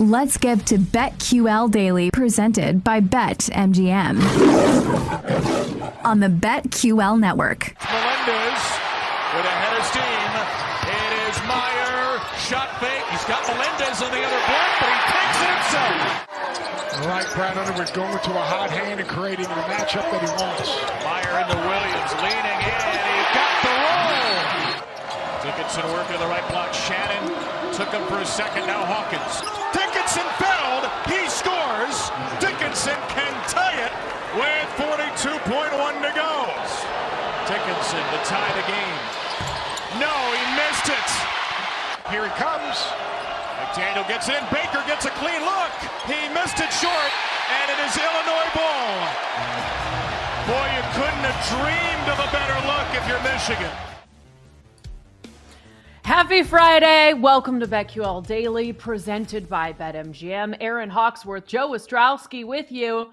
Let's get to BetQL Daily, presented by BetMGM on the BetQL network. Melendez with a head of steam. It is Mayer. Shot fake. He's got Melendez on the other block, but he takes it himself. All right, Brad Underwood going to a hot hand and creating the matchup that he wants. Mayer into Williams, leaning in. He got the roll. Dickinson working the right block. Shannon took him for a second. Now Hawkins. Dickinson fouled. He scores. Dickinson can tie it with 42.1 to go. Dickinson to tie the game. No, he missed it. Here he comes. McDaniel gets in. Baker gets a clean look. He missed it short, and it is Illinois ball. Boy, you couldn't have dreamed of a better look if you're Michigan. Happy Friday. Welcome to BetQL Daily, presented by BetMGM. Aaron Hawksworth, Joe Ostrowski with you.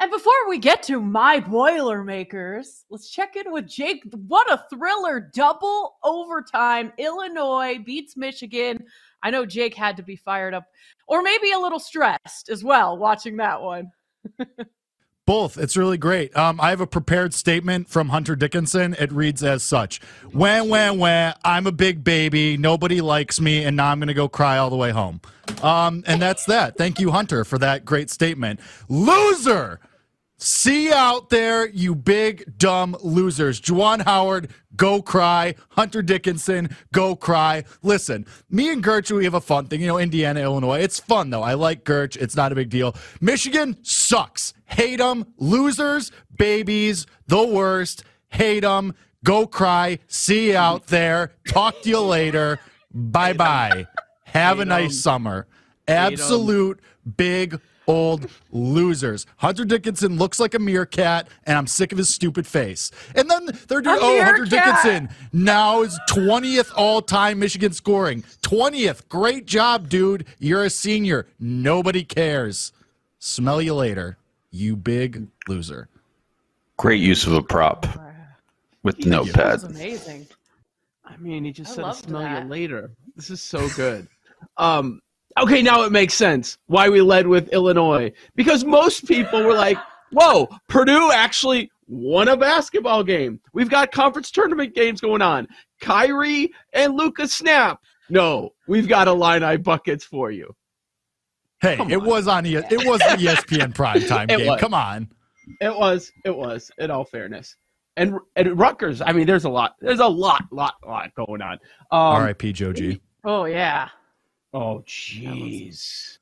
And before we get to my Boilermakers, let's check in with Jake. What a thriller. Double overtime. Illinois beats Michigan. I know Jake had to be fired up or maybe a little stressed as well watching that one. Both. It's really great. Um, I have a prepared statement from Hunter Dickinson. It reads as such Wah, wah, wah. I'm a big baby. Nobody likes me. And now I'm going to go cry all the way home. Um, and that's that. Thank you, Hunter, for that great statement. Loser. See you out there, you big dumb losers. Juwan Howard, go cry. Hunter Dickinson, go cry. Listen, me and Gertch, we have a fun thing. You know, Indiana, Illinois. It's fun, though. I like Gertch. It's not a big deal. Michigan sucks. Hate them. Losers, babies, the worst. Hate them. Go cry. See you out there. Talk to you later. Bye bye. Have a nice summer. Absolute big old losers. Hunter Dickinson looks like a meerkat, and I'm sick of his stupid face. And then they're doing, A oh, Hunter. Dickinson now is 20th all time Michigan scoring. 20th. Great job, dude. You're a senior. Nobody cares. Smell you later, you big loser. Great use of a prop with the That notepad. was amazing. I mean, he just I said smell that. you later. This is so good. um, okay, now it makes sense why we led with Illinois because most people were like, "Whoa, Purdue actually won a basketball game. We've got conference tournament games going on. Kyrie and Lucas snap. No, we've got Illini buckets for you. Hey, Come it on. was on it was the ESPN primetime game. was. Come on. It was. It was. In all fairness." And, and Rutgers, I mean, there's a lot. There's a lot, lot, lot going on. Um, R.I.P. Joe G. Oh, yeah. Oh, jeez.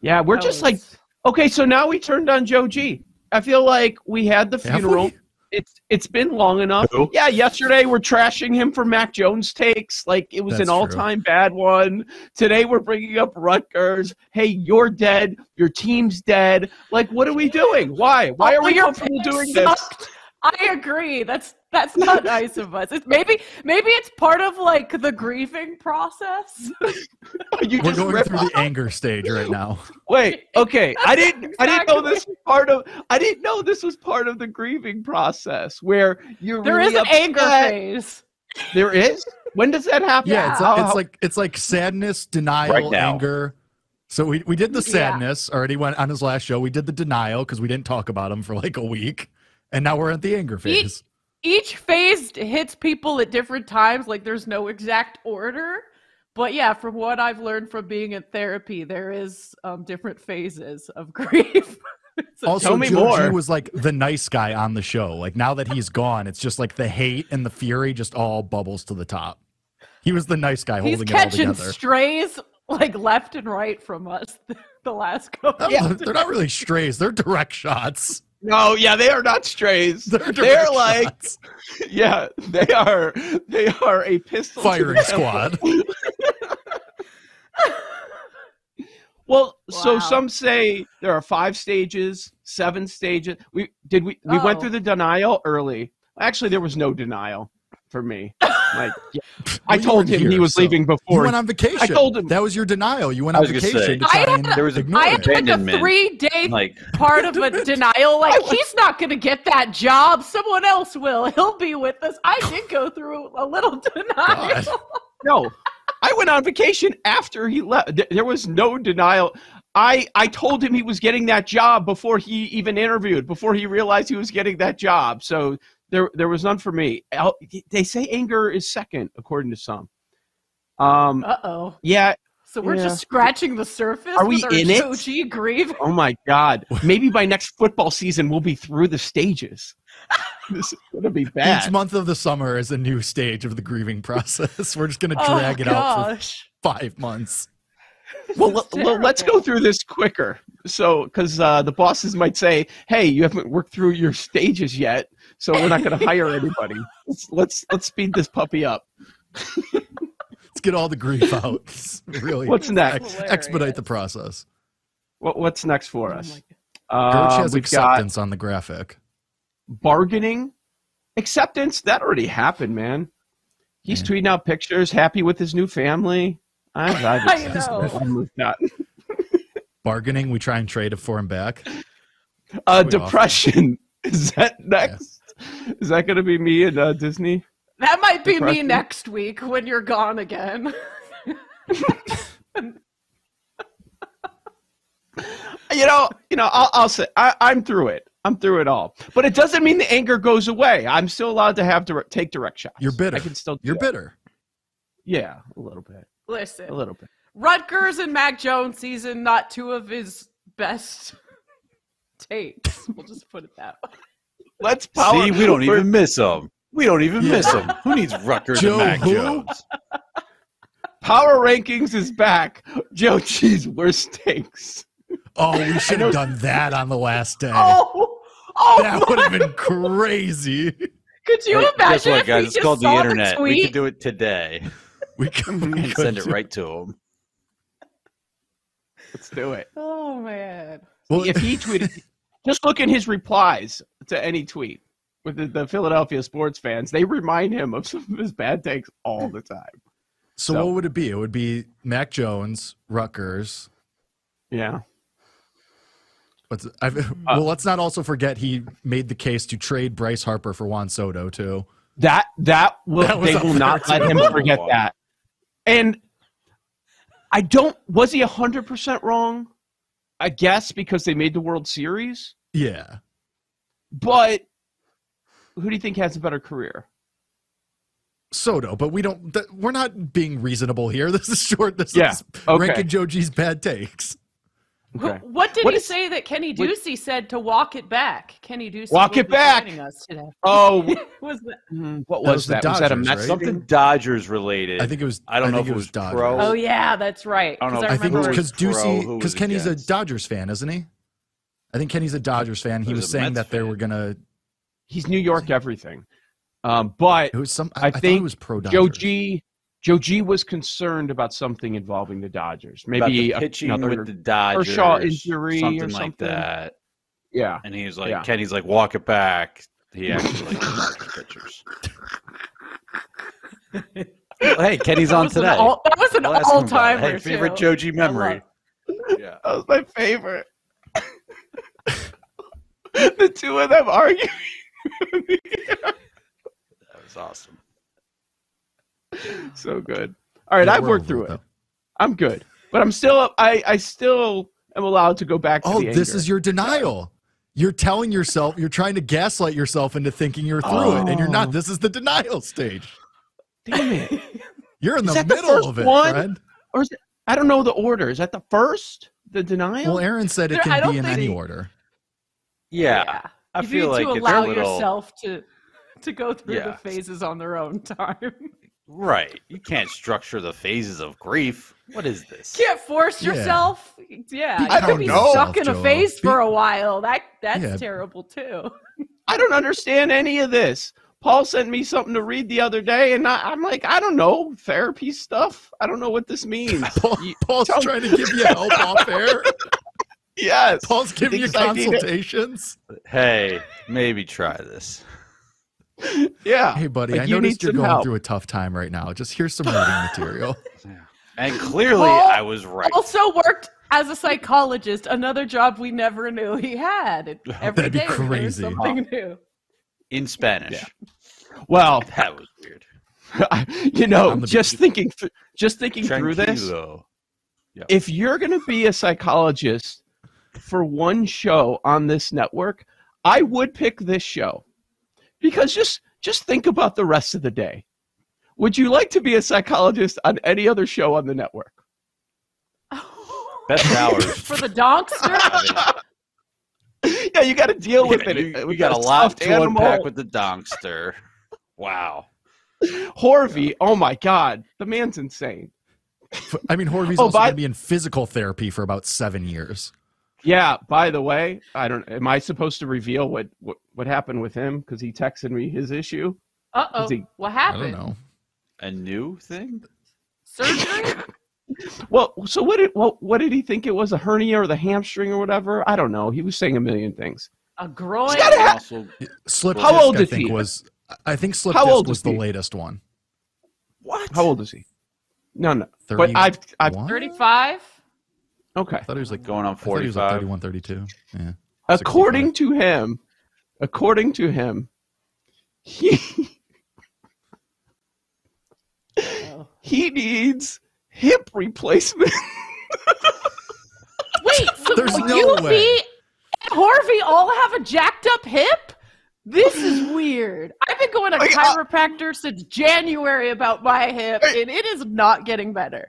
Yeah, we're That just was- like, okay, so now we turned on Joe G. I feel like we had the funeral. It's it's been long enough. Who? Yeah, yesterday we're trashing him for Mac Jones takes, like it was That's an all-time bad one. Today we're bringing up Rutgers. Hey, you're dead. Your team's dead. Like, what are we doing? Why? Why Oh, are we your comfortable pick doing this? Sucked. I agree. That's that's not nice of us. It's maybe maybe it's part of like the grieving process. you We're just going rip through the anger stage right now. Wait, okay. I didn't I didn't know this was part of I didn't know this was part of the grieving process where you're There really is an anger phase. There is? When does that happen? Yeah, it's, How- it's like it's like sadness, denial, Right anger. So we, we did the Yeah. sadness already went on his last show. We did the denial because we didn't talk about him for like a week. And now we're at the anger phase. Each phase hits people at different times. Like there's no exact order. But yeah, from what I've learned from being in therapy, there is um, different phases of grief. So also, Tell me Joe G was like the nice guy on the show. Like now that he's gone, it's just like the hate and the fury just all bubbles to the top. He was the nice guy he's holding it all together. catching strays like left and right from us the last couple. No, They're not really strays. They're direct shots. No, yeah, they are not strays. They're, They're, like, shots. yeah, they are. They are a pistol firing squad. Well, so some say there are five stages, seven stages. We did we we Oh. went through the denial early. Actually, there was no denial for me. Like, yeah. I Well, told weren't him he was so- leaving You before. went on vacation. I told him. that was your denial. You went I on was gonna vacation say, to try I and there was a- ignore had like a three day Like part of a denial. Like he's not going to get that job. Someone else will. He'll be with us. I did go through a little denial. God. no, I went on vacation after he left. There was no denial. I I told him he was getting that job before he even interviewed, before he realized he was getting that job. So there there was none for me. They say anger is second, according to some. Um. Uh oh. Yeah. So we're Yeah. just scratching the surface. Are we with our in it? Joe G. Oh my God. Maybe by next football season we'll be through the stages. this is gonna be bad. Each month of the summer is a new stage of the grieving process. We're just gonna Oh drag it out for five months. well, This is le- le- let's go through this quicker. So, because uh, the bosses might say, "Hey, you haven't worked through your stages yet, so we're not going to hire anybody." Let's, let's let's speed this puppy up. Let's get all the grief out. really, What's next? ex- expedite the process. What, what's next for Oh us? Gerch Uh, has we've got acceptance on the graphic. bargaining, acceptance. That already happened, man. He's Yeah. tweeting out pictures, happy with his new family. I've, I've I accepted know. that. Bargaining, we try and trade it for him back. Uh, Pretty awful. depression. Is that next? Is that going to be me and uh, Disney? That might be me next week when you're gone again. you know, you know, I'll, I'll say I, I'm through it. I'm through it all. But it doesn't mean the anger goes away. I'm still allowed to have to take direct shots. You're bitter. I can still. do You're that. bitter. Yeah, a little bit. Listen, A little bit. Rutgers and Mac Jones season, not two of his best takes. We'll just put it that way. Let's power. See, we don't even miss them. We don't even miss them. Who needs Rutgers Joe and Mac who? Jones? Power rankings is back. Joe G's worst takes. Oh, we should have done that on the last day. Oh, oh, that would have been crazy. could you Hey, imagine guess what, if guys? we It's just called the saw internet. we tweet? could do it today We could, we and send it right to him. Let's do it. Oh man. Well, if he tweeted, just look at his replies to any tweet with the, the Philadelphia sports fans. They remind him of some of his bad takes all the time. so, so- what would it be? It would be Mac Jones, Rutgers. Yeah. What's I've, Uh, well, let's not also forget he made the case to trade Bryce Harper for Juan Soto too. That that will That they will not let him forget that. And I don't was he hundred percent wrong? I guess because they made the World Series. Yeah, But who do you think has a better career? Soto, but we don't. Th- we're not being reasonable here. This is short. This Yeah, is okay. ranking Joe G's bad takes. Okay. Wh- What did What he is- say that Kenny what- Ducey said to walk it back? Kenny Ducey Walk it back! us today. Oh, Was that? mm, what That was was the that? Was that a Dodgers, right? Something Dodgers related. I think it was. I don't know if it was Dodgers. pro. Oh yeah, that's right. I don't 'cause know. I think because Ducey, because was Kenny's a? Dodgers fan, isn't he? I think Kenny's a Dodgers fan. He He was, was saying Mets that they were gonna. He's New York everything. Um, but It was some. I I, think it was pro Dodgers. Joe G Joe G was concerned about something involving the Dodgers. About Maybe the a- pitching another with the Dodgers, Kershaw injury or something like that. yeah. And he's like, Yeah. Kenny's like, walk it back. He actually liked pitchers. Well, hey, Kenny's on was today. all- that was an We'll ask him about it. all-timer, Hey, favorite too. Joe G I memory. Yeah. That was my favorite. the two of them arguing. That was awesome. so good. All right, Yeah, I've worked through it, it. though. I'm good, but I'm still I I still am allowed to go back to Oh, the this is your denial. You're telling yourself, you're trying to gaslight yourself into thinking you're through it, and you're Oh. not. This is the denial stage. Damn it. You're in Is the that the middle of it, one? friend. Or is it, I don't know the order. Is that the first? The denial? Well, Aaron said it There- can be in think- any order. Yeah. I you feel need like to it's allow a little yourself to to go through Yeah. the phases on their own time. Right. You can't structure the phases of grief. What is this? Can't force yourself. Yeah, Be you could kind be to yourself, stuck in a Joe. phase for a while. That that's Yeah. terrible too. I don't understand any of this. Paul sent me something to read the other day, and I, I'm like, I don't know therapy stuff. I don't know what this means. Paul, You- Paul's tell- trying to give you help off air. yes. Paul's giving you Thinks I need it. consultations. Hey, maybe try this. Yeah. Hey, buddy, Like, I you noticed you're going help. through a tough time right now. Just here's some reading material. And clearly, Paul I was right. Also worked as a psychologist, another job we never knew he had. Every That'd be day crazy. something new. In Spanish. Well, That was weird. you know, I'm just thinking, th- just thinking through this. Tranquilo. If you're going to be a psychologist for one show on this network, I would pick this show because just just think about the rest of the day. Would you like to be a psychologist on any other show on the network? Best hours. For the donkster, yeah, you got to deal with it. You, We you got a lot stuffed to unpack animal. with the donkster. Wow. Horvey. Oh my God, the man's insane. I mean, Horvey's Oh, also by- going to be in physical therapy for about seven years. Yeah. By the way, I don't. Am I supposed to reveal what what, what happened with him because he texted me his issue? uh oh, Is he- what I don't happened? know. A new thing? Surgery? Well, so what did what, what did he think it was? A hernia or the hamstring or whatever? I don't know. He was saying a million things. A groin? gotta Also, Slip How disc, old I think he? was. I think slip How disc old was the he? latest one. what? How old is he? No, no. 31? But I've I've 35? Okay. I thought he was like Going on I thought he was like 45. 31, 32. Yeah. According to him, according to him, he Oh. he needs hip replacement. Wait, so There's no you, way. me, and Harvey all have a jacked up hip? This is weird. I've been going to Like, uh, chiropractor since January about my hip, and it is not getting better.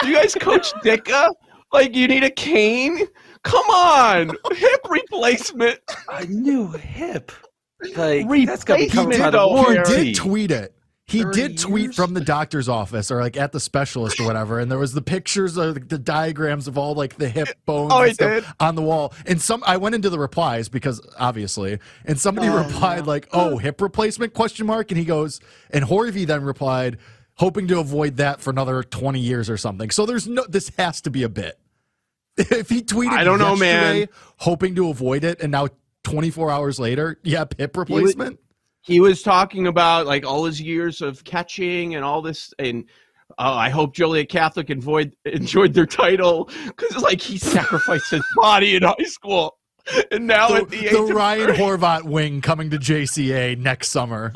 Do you guys coach Dicka? Like you need a cane? Come on, hip replacement. A new hip. Like, Replacement that's got to be covered by the though, He did tweet it. He did tweet years? from the doctor's office or like at the specialist or whatever, and there was the pictures of like, the diagrams of all like the hip oh, bones Oh, and he stuff did? on the wall. And some I went into the replies because obviously, and somebody oh, replied like, "Oh, hip replacement?" question mark, and he goes, and Horvey then replied, hoping to avoid that for another twenty years or something. So there's no, this has to be a bit. If he tweeted, I don't know, man. hoping to avoid it, and now 24 hours later, yeah, hip replacement. He was talking about like all his years of catching and all this, and uh, I hope Joliet Catholic enjoyed enjoyed their title because like he sacrificed his body in high school, and now the, at the age the Ryan 30 Horvat wing coming to JCA next summer.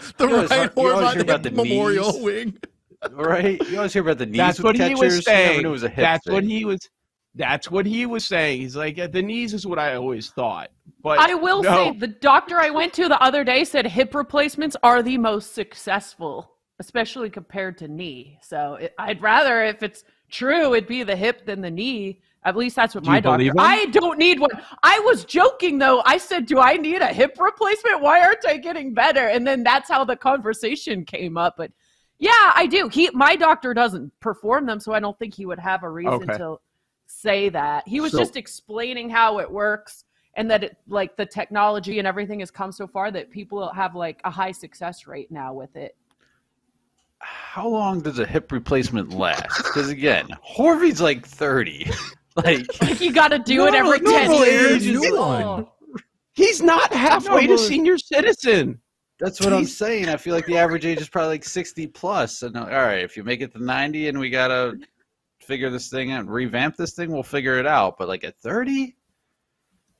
The You always- Ryan you always Horvat Hip the Memorial knees. wing. Right? You always hear about the knees That's with what catchers. he was saying. was a That's thing. what he was. That's what he was saying. He's like, the knees is what I always thought. But I will no. say the doctor I went to the other day said hip replacements are the most successful, especially compared to knee. So it, I'd rather, if it's true, it'd be the hip than the knee. At least that's what Do my doctor. I don't need one. I was joking though. I said, "Do I need a hip replacement? Why aren't I getting better?" And then that's how the conversation came up. But yeah, I do. He, my doctor doesn't perform them, so I don't think he would have a reason Okay. to say that. He was So- just explaining how it works and that it, like the technology and everything has come so far that people have like a high success rate now with it. How long does a hip replacement last? Because again, Horvey's like 30. like, Like you got to do it every 10 years. a new one. He's not halfway to senior citizen. that's what I'm saying. I feel like the average age is probably like 60 plus. And all right, if you make it to 90 and we got to figure this thing out, revamp this thing, we'll figure it out. But like at 30,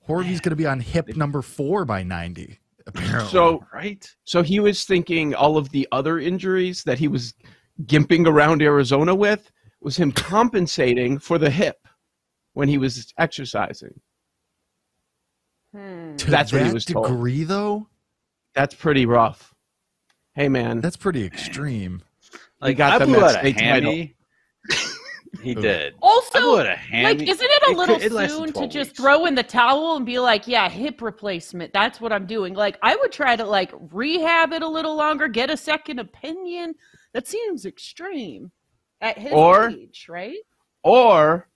Horvey's going to be on hip number four by 90, apparently. So right? So he was thinking all of the other injuries that he was gimping around Arizona with was him compensating for the hip when he was exercising. Hmm. To That's what he that was told. degree, though. That's pretty rough. Hey man, That's pretty extreme. Like got I them blew that out a state title. hammy. He did. Also, blew out a hammy. like, isn't it a It little could- it soon to 12 just weeks. throw in the towel and be like, yeah, hip replacement? That's what I'm doing. Like, I would try to like rehab it a little longer, get a second opinion. That seems extreme at his Or- age, right? or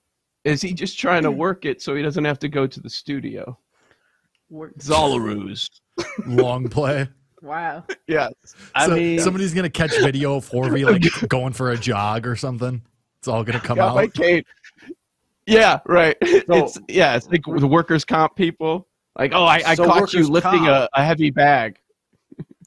is he just trying to hmm. work it so he doesn't have to go to the studio? It's all. Long play. Wow. Yes. I so mean, somebody's gonna catch video of Horvey like going for a jog or something. It's all gonna come out. my cane. Yeah, right. it's yeah, it's like the workers' comp people. Like, oh, I, I So caught you lifting a, a heavy bag.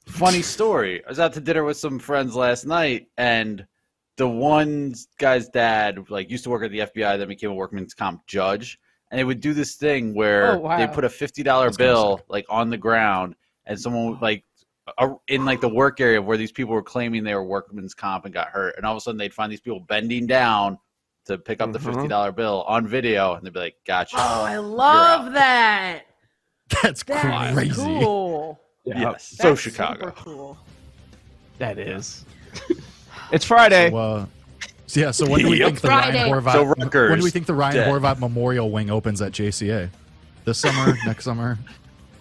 funny story. I was out to dinner with some friends last night, and the one guy's dad like used to work at the FBI, then became a workman's comp judge, and they would do this thing where Oh, wow. they put a fifty dollar bill like on the ground, and someone like a, in like the work area where these people were claiming they were workman's comp and got hurt, and all of a sudden they'd find these people bending down to pick up the Mhm. fifty dollar bill on video, and they'd be like, "Gotcha." Oh, I love that. That's That's crazy. cool. Yeah, yes, so Chicago. cool. that is. it's Friday. So, uh, so yeah. So when do we think the Ryan Friday. Horvat? So when do we think the Ryan dead. Horvat Memorial Wing opens at JCA? This summer? next summer?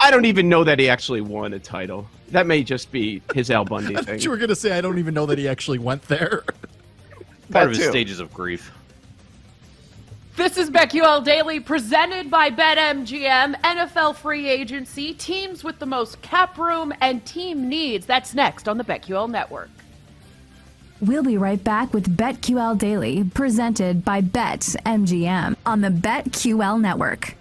I don't even know that he actually won a title. That may just be his Al Bundy I thing. thought you were gonna say I don't even know that he actually went there. Part of That his too. stages of grief. This is BetQL Daily presented by BetMGM, NFL free agency, teams with the most cap room and team needs. That's next on the BetQL network. We'll be right back with BetQL Daily, presented by BetMGM on the BetQL network.